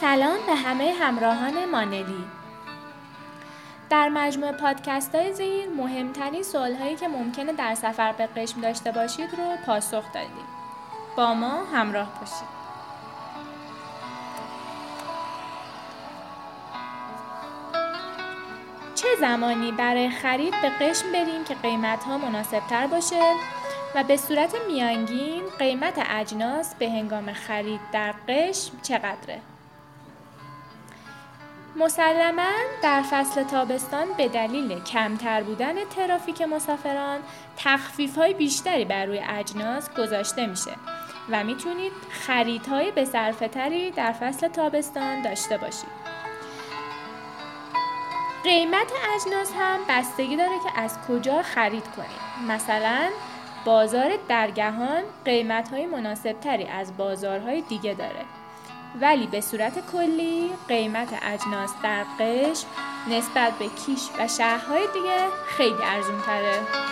سلام به همه همراهان مانلی. در مجموع پادکست های زیر مهمترین سوال هایی که ممکنه در سفر به قشم داشته باشید رو پاسخ دادیم. با ما همراه باشید. چه زمانی برای خرید به قشم بریم که قیمت ها مناسب تر باشه و به صورت میانگین قیمت اجناس به هنگام خرید در قشم چقدره؟ مسلما در فصل تابستان به دلیل کمتر بودن ترافیک مسافران تخفیف های بیشتری بر روی اجناس گذاشته میشه و می‌تونید خریدهای به تری در فصل تابستان داشته باشید. قیمت اجناس هم بستگی داره که از کجا خرید کنید. مثلا بازار درگهان قیمت های مناسب تری از بازارهای دیگه داره. ولی به صورت کلی قیمت اجناس در قشم نسبت به کیش و شهرهای دیگه خیلی ارزون تره.